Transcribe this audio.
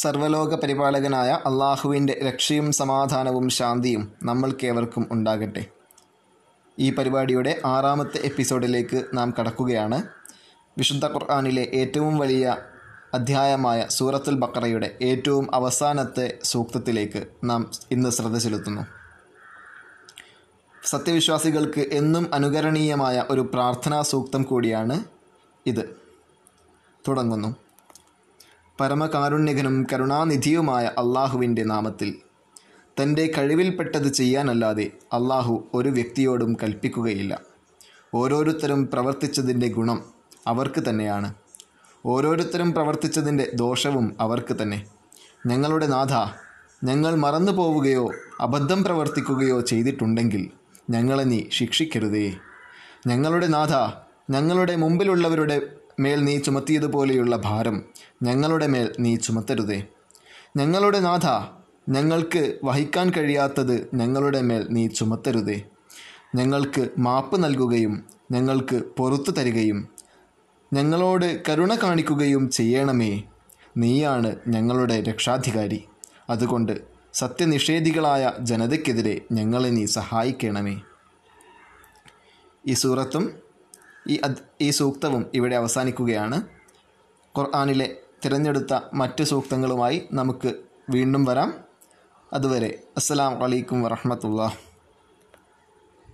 സർവലോക പരിപാലകനായ അള്ളാഹുവിന്റെ രക്ഷയും സമാധാനവും ശാന്തിയും നമ്മൾക്കേവർക്കും ഉണ്ടാകട്ടെ. ഈ പരിപാടിയുടെ ആറാമത്തെ എപ്പിസോഡിലേക്ക് നാം കടക്കുകയാണ്. വിശുദ്ധ ഖുർആാനിലെ ഏറ്റവും വലിയ അധ്യായമായ സൂറത്തുൽ ബക്കറയുടെ ഏറ്റവും അവസാനത്തെ സൂക്തത്തിലേക്ക് നാം ഇന്ന് ശ്രദ്ധ ചെലുത്തുന്നു. സത്യവിശ്വാസികൾക്ക് എന്നും അനുകരണീയമായ ഒരു പ്രാർത്ഥനാ സൂക്തം കൂടിയാണ് ഇത്. തുടങ്ങുന്നു. പരമകാരുണ്യകനും കരുണാനിധിയുമായ അള്ളാഹുവിന്റെ നാമത്തിൽ. തന്റെ കഴിവിൽപ്പെട്ടത് ചെയ്യാനല്ലാതെ അള്ളാഹു ഒരു വ്യക്തിയോടും കൽപ്പിക്കുകയില്ല. ഓരോരുത്തരും പ്രവർത്തിച്ചതിന്റെ ഗുണം അവർക്ക് തന്നെയാണ്. ഓരോരുത്തരും പ്രവർത്തിച്ചതിന്റെ ദോഷവും അവർക്ക് തന്നെ. ഞങ്ങളുടെ നാഥ ഞങ്ങൾ മറന്നു പോവുകയോ അബദ്ധം പ്രവർത്തിക്കുകയോ ചെയ്തിട്ടുണ്ടെങ്കിൽ ഞങ്ങളെ നീ ശിക്ഷിക്കരുതേ. ഞങ്ങളുടെ നാഥ ഞങ്ങളുടെ മുമ്പിലുള്ളവരുടെ മേൽ നീ ചുമത്തിയതുപോലെയുള്ള ഭാരം ഞങ്ങളുടെ മേൽ നീ ചുമത്തരുതേ. ഞങ്ങളുടെ നാഥ ഞങ്ങൾക്ക് വഹിക്കാൻ കഴിയാത്തത് ഞങ്ങളുടെ മേൽ നീ ചുമത്തരുതേ. ഞങ്ങൾക്ക് മാപ്പ് നൽകുകയും ഞങ്ങൾക്ക് പൊറത്തു തരികയും ഞങ്ങളോട് കരുണ കാണിക്കുകയും ചെയ്യണമേ. നീയാണ് ഞങ്ങളുടെ രക്ഷാധികാരി. അതുകൊണ്ട് സത്യനിഷേധികളായ ജനതയ്ക്കെതിരെ ഞങ്ങളെ നീ സഹായിക്കണമേ. ഈ സൂറത്തും ഈ ഈ സൂക്തവും ഇവിടെ അവസാനിക്കുകയാണ്. ഖുർആാനിലെ തിരഞ്ഞെടുത്ത മറ്റ് സൂക്തങ്ങളുമായി നമുക്ക് വീണ്ടും വരാം. അതുവരെ അസ്സാം വലൈക്കും വറഹമത്തുള്ള